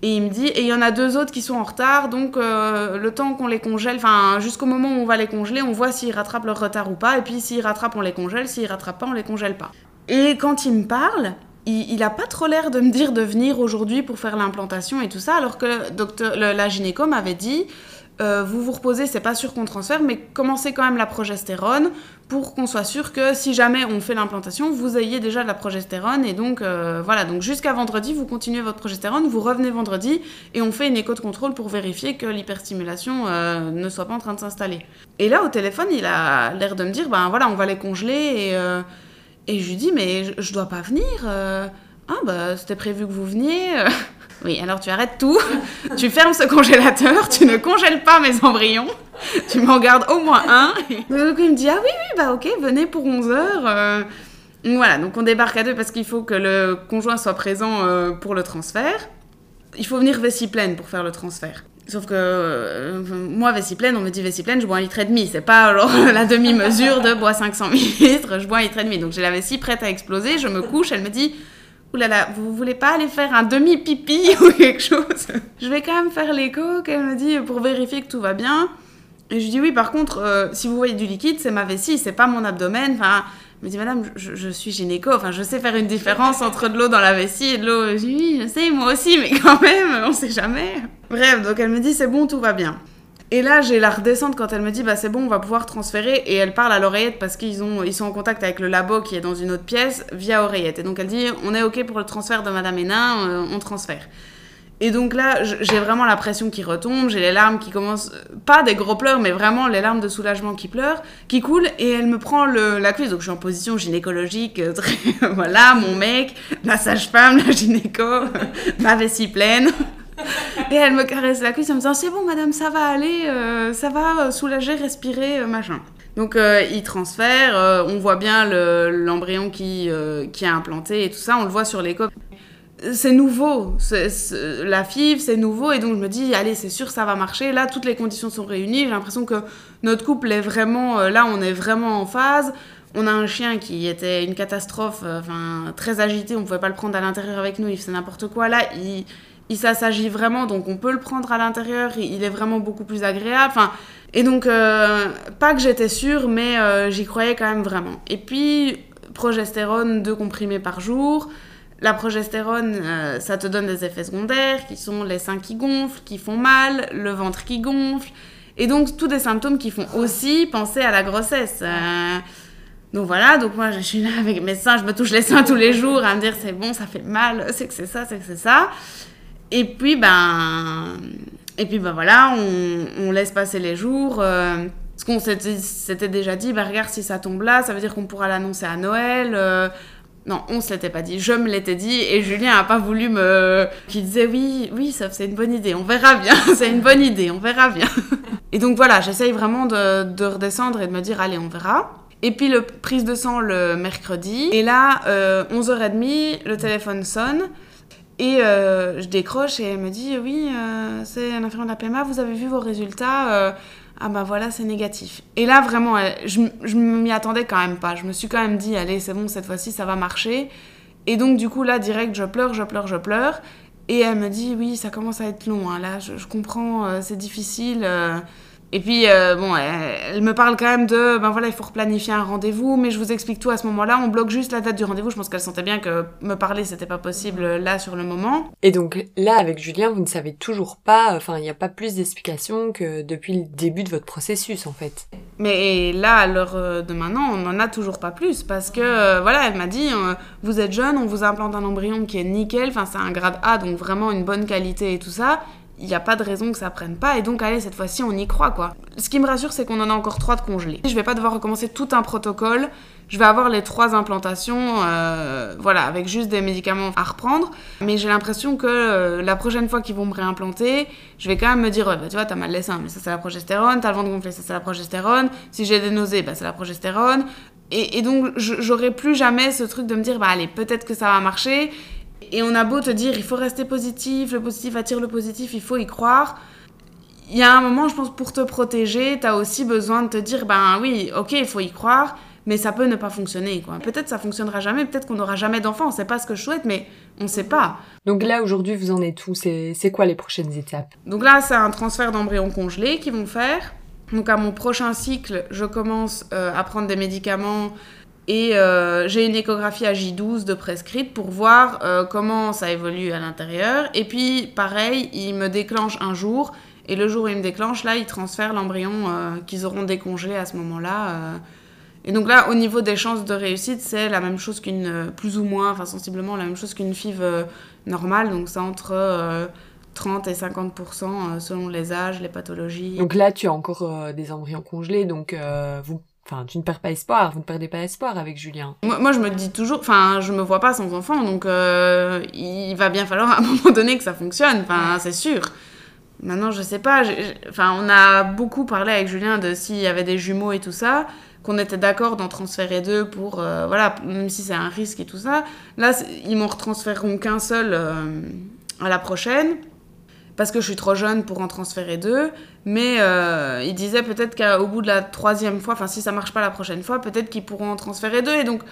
Et il me dit, et il y en a deux autres qui sont en retard, donc euh, le temps qu'on les congèle, enfin jusqu'au moment où on va les congeler, on voit s'ils rattrapent leur retard ou pas, et puis s'ils rattrapent, on les congèle, s'ils rattrapent pas, on les congèle pas. Et quand il me parle, il, il a pas trop l'air de me dire de venir aujourd'hui pour faire l'implantation et tout ça, alors que docteur, la gynéco m'avait dit, euh, vous vous reposez, c'est pas sûr qu'on transfère, mais commencez quand même la progestérone pour qu'on soit sûr que si jamais on fait l'implantation, vous ayez déjà la progestérone. Et donc euh, voilà, donc jusqu'à vendredi, vous continuez votre progestérone, vous revenez vendredi et on fait une écho de contrôle pour vérifier que l'hyperstimulation euh, ne soit pas en train de s'installer. Et là, au téléphone, il a l'air de me dire, ben voilà, on va les congeler. Et, et je lui dis, mais je, je dois pas venir. ah bah c'était prévu que vous veniez. <laughs> Oui, alors tu arrêtes tout, <laughs> tu fermes ce congélateur, tu ne congèles pas mes embryons, tu m'en gardes au moins un. <laughs> Donc il me dit Ah oui, oui, bah ok, venez pour 11 heures. Euh. Voilà, donc on débarque à deux parce qu'il faut que le conjoint soit présent euh, pour le transfert. Il faut venir vessie pleine pour faire le transfert. Sauf que euh, moi, vessie pleine, on me dit vessie pleine, je bois un litre et demi. C'est pas <laughs> la demi-mesure de bois 500 ml, je bois un litre et demi. Donc j'ai la vessie prête à exploser, je me couche, elle me dit oulala, vous voulez pas aller faire un demi-pipi <laughs> ou quelque chose? Je vais quand même faire l'écho qu'elle me dit pour vérifier que tout va bien. Et je dis oui, par contre, euh, si vous voyez du liquide, c'est ma vessie, c'est pas mon abdomen. Enfin, elle me dit madame, je, suis gynéco, enfin, je sais faire une différence entre de l'eau dans la vessie et de l'eau. Je dis oui, je sais, moi aussi, mais quand même, on sait jamais. Bref, donc elle me dit c'est bon, tout va bien. Et là, j'ai la redescente quand elle me dit bah c'est bon, on va pouvoir transférer et elle parle à l'oreillette parce qu'ils ont ils sont en contact avec le labo qui est dans une autre pièce via oreillette. Et donc elle dit on est OK pour le transfert de madame Hénin, euh, on transfère. Et donc là, j'ai vraiment la pression qui retombe, j'ai les larmes qui commencent, pas des gros pleurs, mais vraiment les larmes de soulagement qui pleurent, qui coulent, et elle me prend la cuisse. Donc je suis en position gynécologique, euh, très, <laughs> voilà, mon mec, la sage-femme, la gynéco, <laughs> ma vessie pleine. <laughs> et elle me caresse la cuisse en me disant c'est bon madame ça va aller euh, ça va euh, soulager respirer euh, machin. Donc il transfère on voit bien l'embryon qui, qui a implanté et tout ça on le voit sur l'écho c'est nouveau la FIV c'est nouveau et donc je me dis allez c'est sûr ça va marcher. Là toutes les conditions sont réunies j'ai l'impression que notre couple est vraiment là on est vraiment en phase. On a un chien qui était une catastrophe, enfin très agité, on pouvait pas le prendre à l'intérieur avec nous, il faisait n'importe quoi. Là, il, il s'agit vraiment, donc on peut le prendre à l'intérieur, il est vraiment beaucoup plus agréable. Enfin, et donc, euh, pas que j'étais sûre, mais euh, j'y croyais quand même vraiment. Et puis, progestérone, deux comprimés par jour. La progestérone, euh, ça te donne des effets secondaires qui sont les seins qui gonflent, qui font mal, le ventre qui gonfle. Et donc, tous des symptômes qui font aussi penser à la grossesse. donc voilà, donc moi je suis là avec mes seins, je me touche les seins tous les jours à me dire c'est bon, ça fait mal, c'est que c'est ça, c'est que c'est ça. Et puis, ben, et puis ben voilà, on, laisse passer les jours. Euh, ce qu'on s'était déjà dit, bah regarde, si ça tombe là, ça veut dire qu'on pourra l'annoncer à Noël. Euh. non, on se l'était pas dit, je me l'étais dit, et Julien a pas voulu me... qui disait oui, oui, ça c'est une bonne idée, on verra bien, <laughs> c'est une bonne idée, on verra bien. <laughs> et donc voilà, j'essaye vraiment de, de, redescendre et de me dire, allez, on verra. Et puis le prise de sang le mercredi, et là, euh, 11h30, le téléphone sonne, et euh, je décroche et elle me dit Oui, euh, c'est un infirmière de la PMA, vous avez vu vos résultats euh, Ah bah voilà, c'est négatif. Et là, vraiment, je, je m'y attendais quand même pas. Je me suis quand même dit Allez, c'est bon, cette fois-ci, ça va marcher. Et donc, du coup, là, direct, je pleure, je pleure, je pleure. Et elle me dit Oui, ça commence à être long. Hein. Là, je, je comprends, c'est difficile. Et puis, euh, bon, elle, me parle quand même de, ben voilà, il faut replanifier un rendez-vous, mais je vous explique tout à ce moment-là. On bloque juste la date du rendez-vous. Je pense qu'elle sentait bien que me parler, c'était pas possible euh, là sur le moment. Et donc là, avec Julien, vous ne savez toujours pas, enfin, il n'y a pas plus d'explications que depuis le début de votre processus, en fait. Mais là, à l'heure euh, de maintenant, on n'en a toujours pas plus parce que, voilà, elle m'a dit, vous êtes jeune, on vous implante un embryon qui est nickel, enfin, c'est un grade A, donc vraiment une bonne qualité et tout ça il n'y a pas de raison que ça prenne pas et donc allez cette fois-ci on y croit quoi. Ce qui me rassure c'est qu'on en a encore trois de congelés. Je vais pas devoir recommencer tout un protocole, je vais avoir les trois implantations, euh, voilà, avec juste des médicaments à reprendre. Mais j'ai l'impression que euh, la prochaine fois qu'ils vont me réimplanter, je vais quand même me dire, bah, tu vois, t'as mal les seins, mais ça c'est la progestérone, t'as le ventre gonflé, ça c'est la progestérone, si j'ai des nausées, bah, c'est la progestérone. Et, et donc j'aurai plus jamais ce truc de me dire, bah allez, peut-être que ça va marcher. Et on a beau te dire, il faut rester positif, le positif attire le positif, il faut y croire. Il y a un moment, je pense, pour te protéger, tu as aussi besoin de te dire, ben oui, ok, il faut y croire, mais ça peut ne pas fonctionner. quoi. Peut-être ça fonctionnera jamais, peut-être qu'on n'aura jamais d'enfant, on sait pas ce que je souhaite, mais on sait pas. Donc là, aujourd'hui, vous en êtes où? C'est quoi les prochaines étapes? Donc là, c'est un transfert d'embryon congelé qu'ils vont faire. Donc à mon prochain cycle, je commence euh, à prendre des médicaments et euh, j'ai une échographie à J12 de prescrite pour voir euh, comment ça évolue à l'intérieur. Et puis, pareil, il me déclenche un jour. Et le jour où il me déclenche, là, il transfère l'embryon euh, qu'ils auront décongelé à ce moment-là. Et donc là, au niveau des chances de réussite, c'est la même chose qu'une, plus ou moins, enfin sensiblement la même chose qu'une FIV normale. Donc c'est entre 30 et 50% selon les âges, les pathologies. Donc là, tu as encore des embryons congelés, donc vous Enfin, tu ne perds pas espoir, vous ne perdez pas espoir avec Julien. Moi, je me dis toujours, enfin, je me vois pas sans enfant, donc euh, il va bien falloir à un <laughs> moment donné que ça fonctionne, enfin, c'est sûr. Maintenant, je sais pas, enfin, on a beaucoup parlé avec Julien de s'il y avait des jumeaux et tout ça, qu'on était d'accord d'en transférer deux pour, euh, voilà, même si c'est un risque et tout ça. Là, ils m'en retransféreront qu'un seul euh, à la prochaine parce que je suis trop jeune pour en transférer deux. Mais euh, il disait peut-être qu'au bout de la troisième fois, enfin si ça marche pas la prochaine fois, peut-être qu'ils pourront en transférer deux. Et donc,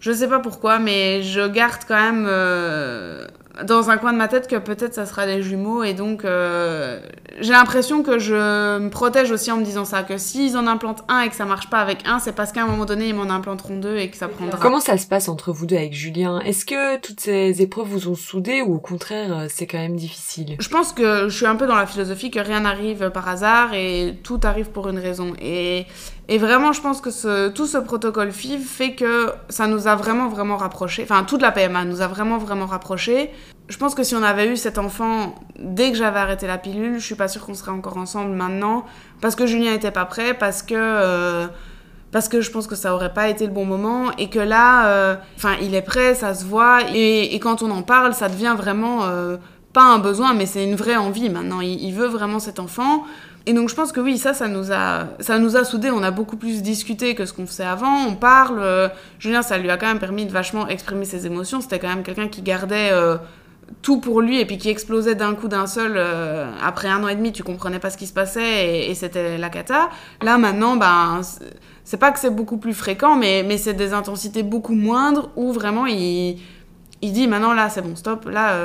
je sais pas pourquoi, mais je garde quand même euh, dans un coin de ma tête que peut-être ça sera des jumeaux et donc euh, j'ai l'impression que je me protège aussi en me disant ça que s'ils en implantent un et que ça marche pas avec un c'est parce qu'à un moment donné ils m'en implanteront deux et que ça prendra. comment ça se passe entre vous deux avec Julien? Est-ce que toutes ces épreuves vous ont soudé ou au contraire euh, c'est quand même difficile? Je pense que je suis un peu dans la philosophie que rien n'arrive par hasard et tout arrive pour une raison. Et et vraiment, je pense que tout ce protocole FIV fait que ça nous a vraiment, vraiment rapprochés. Enfin, toute la PMA nous a vraiment, vraiment rapprochés. Je pense que si on avait eu cet enfant dès que j'avais arrêté la pilule, je suis pas sûre qu'on serait encore ensemble maintenant. Parce que Julien n'était pas prêt, parce que. Euh, parce que je pense que ça aurait pas été le bon moment et que là, euh, enfin, il est prêt, ça se voit et, quand on en parle, ça devient vraiment euh, pas un besoin, mais c'est une vraie envie maintenant. Il, veut vraiment cet enfant. Et donc je pense que oui, ça, ça nous a, ça nous a soudés. On a beaucoup plus discuté que ce qu'on faisait avant. On parle. Euh, Julien, ça lui a quand même permis de vachement exprimer ses émotions. C'était quand même quelqu'un qui gardait euh, tout pour lui et puis qui explosait d'un coup d'un seul. Euh, après un an et demi, tu comprenais pas ce qui se passait et, c'était la cata. Là maintenant, ben c'est pas que c'est beaucoup plus fréquent, mais, mais c'est des intensités beaucoup moindres où vraiment il il dit maintenant là c'est bon stop là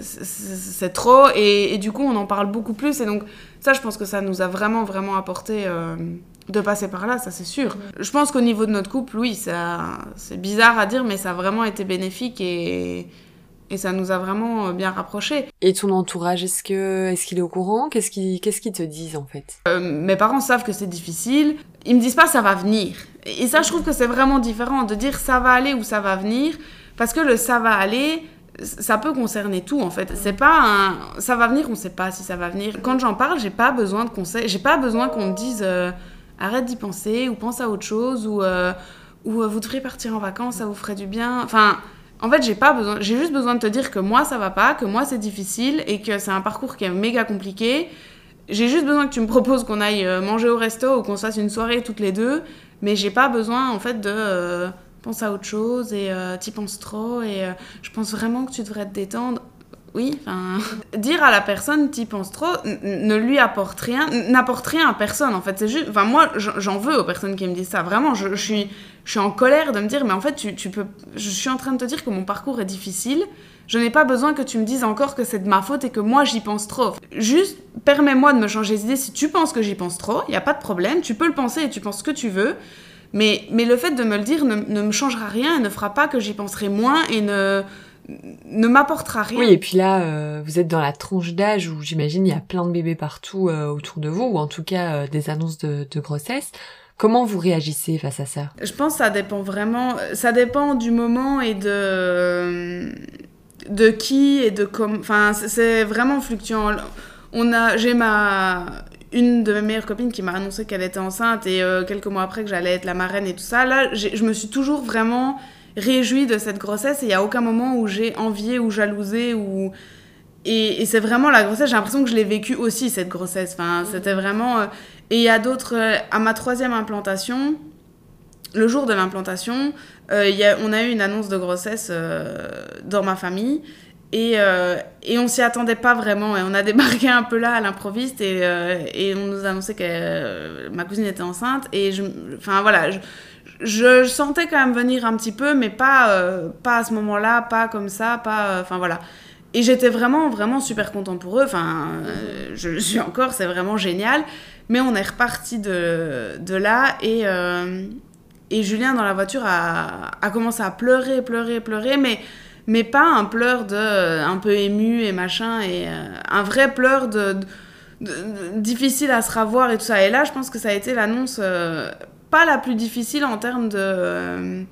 c'est trop et, du coup on en parle beaucoup plus et donc ça je pense que ça nous a vraiment vraiment apporté euh, de passer par là ça c'est sûr je pense qu'au niveau de notre couple oui ça c'est bizarre à dire mais ça a vraiment été bénéfique et et ça nous a vraiment euh, bien rapprochés. Et ton entourage, est-ce que est-ce qu'il est au courant? Qu'est-ce qu'ils qu'est-ce qu'ils te disent en fait? Mes parents savent que c'est difficile. Ils me disent pas ça va venir. Et ça, je trouve que c'est vraiment différent de dire ça va aller ou ça va venir. Parce que le ça va aller, ça peut concerner tout en fait. C'est pas un ça va venir, on sait pas si ça va venir. Quand j'en parle, j'ai pas besoin de conseils, j'ai pas besoin qu'on me dise euh, arrête d'y penser ou pense à autre chose ou euh, ou euh, vous devriez partir en vacances, ça vous ferait du bien. Enfin, en fait, j'ai pas besoin, j'ai juste besoin de te dire que moi ça va pas, que moi c'est difficile et que c'est un parcours qui est méga compliqué. J'ai juste besoin que tu me proposes qu'on aille manger au resto ou qu'on se fasse une soirée toutes les deux, mais j'ai pas besoin en fait de pense à autre chose et euh, tu penses trop et euh, je pense vraiment que tu devrais te détendre. oui, enfin, <laughs> dire à la personne t'y penses trop ne lui apporte rien, n'apporte rien à personne en fait. C'est juste, enfin moi j'en veux aux personnes qui me disent ça. Vraiment, je, suis, je suis en colère de me dire mais en fait tu, tu, peux, je suis en train de te dire que mon parcours est difficile. Je n'ai pas besoin que tu me dises encore que c'est de ma faute et que moi j'y pense trop. Juste permets-moi de me changer d'idée si tu penses que j'y pense trop, il y a pas de problème, tu peux le penser et tu penses ce que tu veux. Mais, mais le fait de me le dire ne, ne me changera rien et ne fera pas que j'y penserai moins et ne ne m'apportera rien. Oui, et puis là, euh, vous êtes dans la tronche d'âge où j'imagine il y a plein de bébés partout euh, autour de vous, ou en tout cas euh, des annonces de, grossesse. Comment vous réagissez face à ça? Je pense que ça dépend vraiment, ça dépend du moment et de de qui et de comment. Enfin, c'est vraiment fluctuant. On a, j'ai ma une de mes meilleures copines qui m'a annoncé qu'elle était enceinte et quelques mois après que j'allais être la marraine et tout ça. Là, je me suis toujours vraiment réjouie de cette grossesse et il n'y a aucun moment où j'ai envié ou jalousé ou... Et, c'est vraiment la grossesse, j'ai l'impression que je l'ai vécu aussi, cette grossesse. Enfin, c'était vraiment... Euh, et il y a d'autres... Euh, à ma troisième implantation, le jour de l'implantation, euh, on a eu une annonce de grossesse dans ma famille. Et, et on s'y attendait pas vraiment. Et on a <laughs> débarqué un peu là à l'improviste et, et on nous a annoncé que ma cousine était enceinte. Et je, enfin voilà, je, je, sentais quand même venir un petit peu, mais pas, euh, pas à ce moment-là, pas comme ça, pas. Euh, enfin voilà. Et j'étais vraiment, vraiment super content pour eux. Enfin, euh, je le suis encore, c'est vraiment génial. Mais on est reparti de, de là et, et Julien dans la voiture a, a, commencé à pleurer, pleurer, pleurer, mais, mais pas un pleur de un peu ému et machin, et un vrai pleur de, difficile à se ravoir et tout ça. Et là, je pense que ça a été l'annonce pas la plus difficile en termes de euh,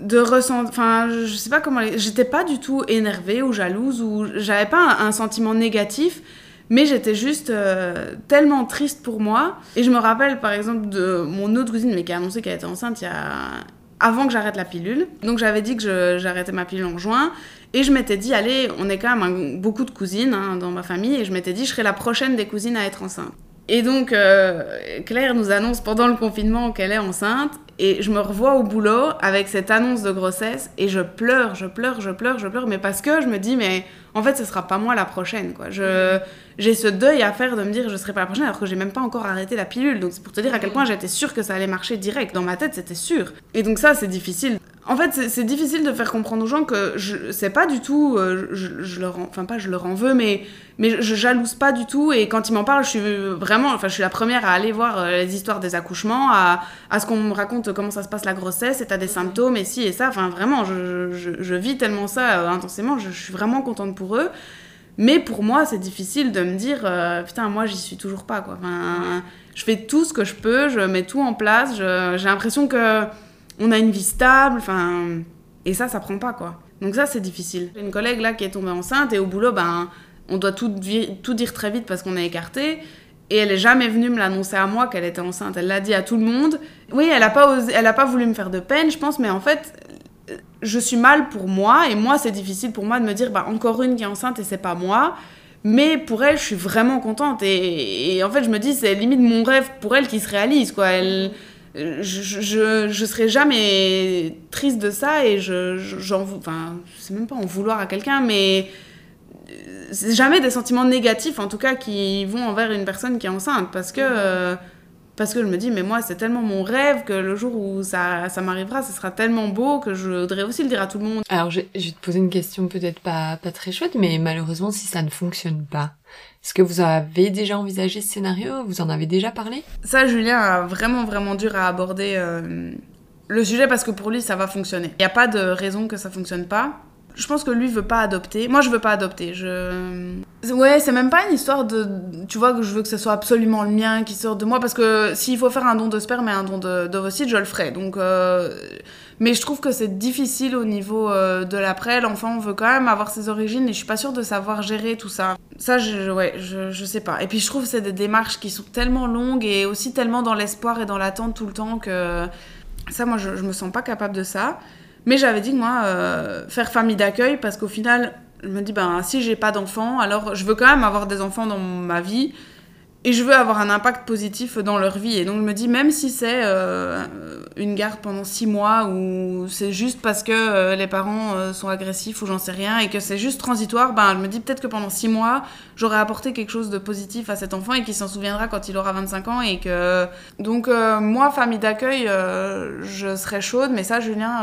de ressent enfin je sais pas comment j'étais pas du tout énervée ou jalouse ou j'avais pas un, sentiment négatif mais j'étais juste euh, tellement triste pour moi et je me rappelle par exemple de mon autre cousine mais qui a annoncé qu'elle était enceinte il y a avant que j'arrête la pilule. Donc j'avais dit que j'arrêtais ma pilule en juin. Et je m'étais dit allez on est quand même beaucoup de cousines hein, dans ma famille. Et je m'étais dit je serai la prochaine des cousines à être enceinte et donc, euh, Claire nous annonce pendant le confinement qu'elle est enceinte. Et je me revois au boulot avec cette annonce de grossesse. Et je pleure, je pleure, je pleure, je pleure. Mais parce que je me dis, mais en fait, ce sera pas moi la prochaine. quoi. Je, j'ai ce deuil à faire de me dire, je serai pas la prochaine, alors que j'ai même pas encore arrêté la pilule. Donc, c'est pour te dire à quel point j'étais sûre que ça allait marcher direct. Dans ma tête, c'était sûr. Et donc, ça, c'est difficile. En fait, c'est difficile de faire comprendre aux gens que je c'est pas du tout, euh, je, je, leur, enfin pas je leur en veux, mais mais je, jalouse pas du tout. Et quand ils m'en parlent, je suis vraiment, enfin je suis la première à aller voir euh, les histoires des accouchements, à, à ce qu'on me raconte comment ça se passe la grossesse, et t'as des symptômes et ci et ça. Enfin vraiment, je, je vis tellement ça euh, intensément, je, suis vraiment contente pour eux. Mais pour moi, c'est difficile de me dire, putain, moi j'y suis toujours pas quoi. Enfin, je fais tout ce que je peux, je mets tout en place. J'ai l'impression que on a une vie stable, enfin, et ça, ça prend pas, quoi. Donc ça, c'est difficile. J'ai une collègue là qui est tombée enceinte et au boulot, ben, on doit tout, dire très vite parce qu'on est écarté. Et elle est jamais venue me l'annoncer à moi qu'elle était enceinte. Elle l'a dit à tout le monde. Oui, elle a pas elle a pas voulu me faire de peine, je pense, mais en fait, je suis mal pour moi et moi, c'est difficile pour moi de me dire, bah encore une qui est enceinte et c'est pas moi. Mais pour elle, je suis vraiment contente et, et en fait, je me dis, c'est limite mon rêve pour elle qui se réalise, quoi. Elle, je, je, serai jamais triste de ça et je, j'en enfin, c'est même pas en vouloir à quelqu'un, mais c'est jamais des sentiments négatifs en tout cas qui vont envers une personne qui est enceinte parce que parce que je me dis mais moi c'est tellement mon rêve que le jour où ça, ça m'arrivera ce sera tellement beau que je voudrais aussi le dire à tout le monde. Alors je, je vais te poser une question peut-être pas pas très chouette mais malheureusement si ça ne fonctionne pas est-ce que vous avez déjà envisagé ce scénario? Vous en avez déjà parlé? Ça, Julien a vraiment, vraiment dur à aborder euh, le sujet parce que pour lui, ça va fonctionner. Il n'y a pas de raison que ça fonctionne pas. Je pense que lui veut pas adopter. Moi, je veux pas adopter. Je... Ouais, c'est même pas une histoire de. Tu vois, que je veux que ce soit absolument le mien qui sort de moi. Parce que s'il faut faire un don de sperme et un don d'ovocytes, je le ferai. Donc. Euh, mais je trouve que c'est difficile au niveau euh, de l'après. L'enfant veut quand même avoir ses origines et je suis pas sûre de savoir gérer tout ça. Ça, je, ouais, je, je sais pas. Et puis je trouve que c'est des démarches qui sont tellement longues et aussi tellement dans l'espoir et dans l'attente tout le temps que ça, moi, je, je me sens pas capable de ça. Mais j'avais dit que moi, euh, faire famille d'accueil, parce qu'au final, je me dis, ben, si j'ai pas d'enfants, alors je veux quand même avoir des enfants dans ma vie. Et je veux avoir un impact positif dans leur vie. Et donc je me dis, même si c'est euh, une garde pendant six mois ou c'est juste parce que euh, les parents euh, sont agressifs ou j'en sais rien et que c'est juste transitoire, ben, je me dis peut-être que pendant six mois, j'aurais apporté quelque chose de positif à cet enfant et qu'il s'en souviendra quand il aura 25 ans. Et que... Donc moi, famille d'accueil, je serais chaude, mais ça, Julien,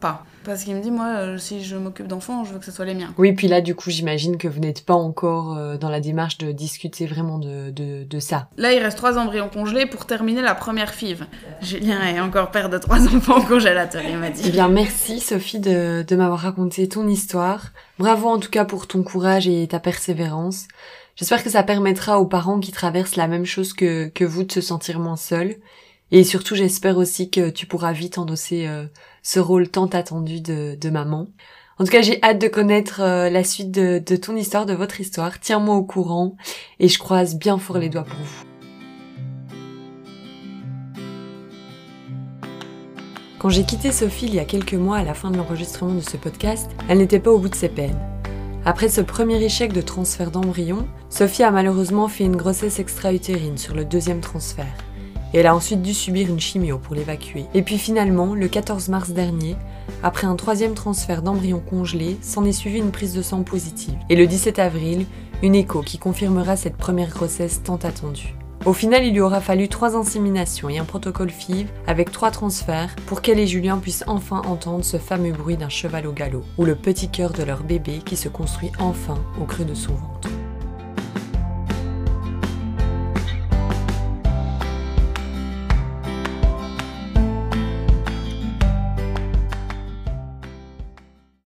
pas. Parce qu'il me dit, moi, euh, si je m'occupe d'enfants, je veux que ce soit les miens. Oui, puis là, du coup, j'imagine que vous n'êtes pas encore euh, dans la démarche de discuter vraiment de, de, ça. Là, il reste trois embryons congelés pour terminer la première FIV. Julien est encore père de trois <laughs> enfants congélateurs, il m'a dit. Eh bien, merci Sophie de, de m'avoir raconté ton histoire. Bravo en tout cas pour ton courage et ta persévérance. J'espère que ça permettra aux parents qui traversent la même chose que, que vous de se sentir moins seuls. Et surtout, j'espère aussi que tu pourras vite endosser euh, ce rôle tant attendu de, maman. En tout cas, j'ai hâte de connaître euh, la suite de, de ton histoire, de votre histoire. Tiens-moi au courant et je croise bien fort les doigts pour vous. Quand j'ai quitté Sophie il y a quelques mois à la fin de l'enregistrement de ce podcast, elle n'était pas au bout de ses peines. Après ce premier échec de transfert d'embryon, Sophie a malheureusement fait une grossesse extra-utérine sur le deuxième transfert et elle a ensuite dû subir une chimio pour l'évacuer. Et puis finalement, le 14 mars dernier, après un troisième transfert d'embryon congelé, s'en est suivi une prise de sang positive. Et le 17 avril, une écho qui confirmera cette première grossesse tant attendue. Au final, il lui aura fallu trois inséminations et un protocole FIV avec trois transferts pour qu'elle et Julien puissent enfin entendre ce fameux bruit d'un cheval au galop, ou le petit cœur de leur bébé qui se construit enfin au creux de son ventre.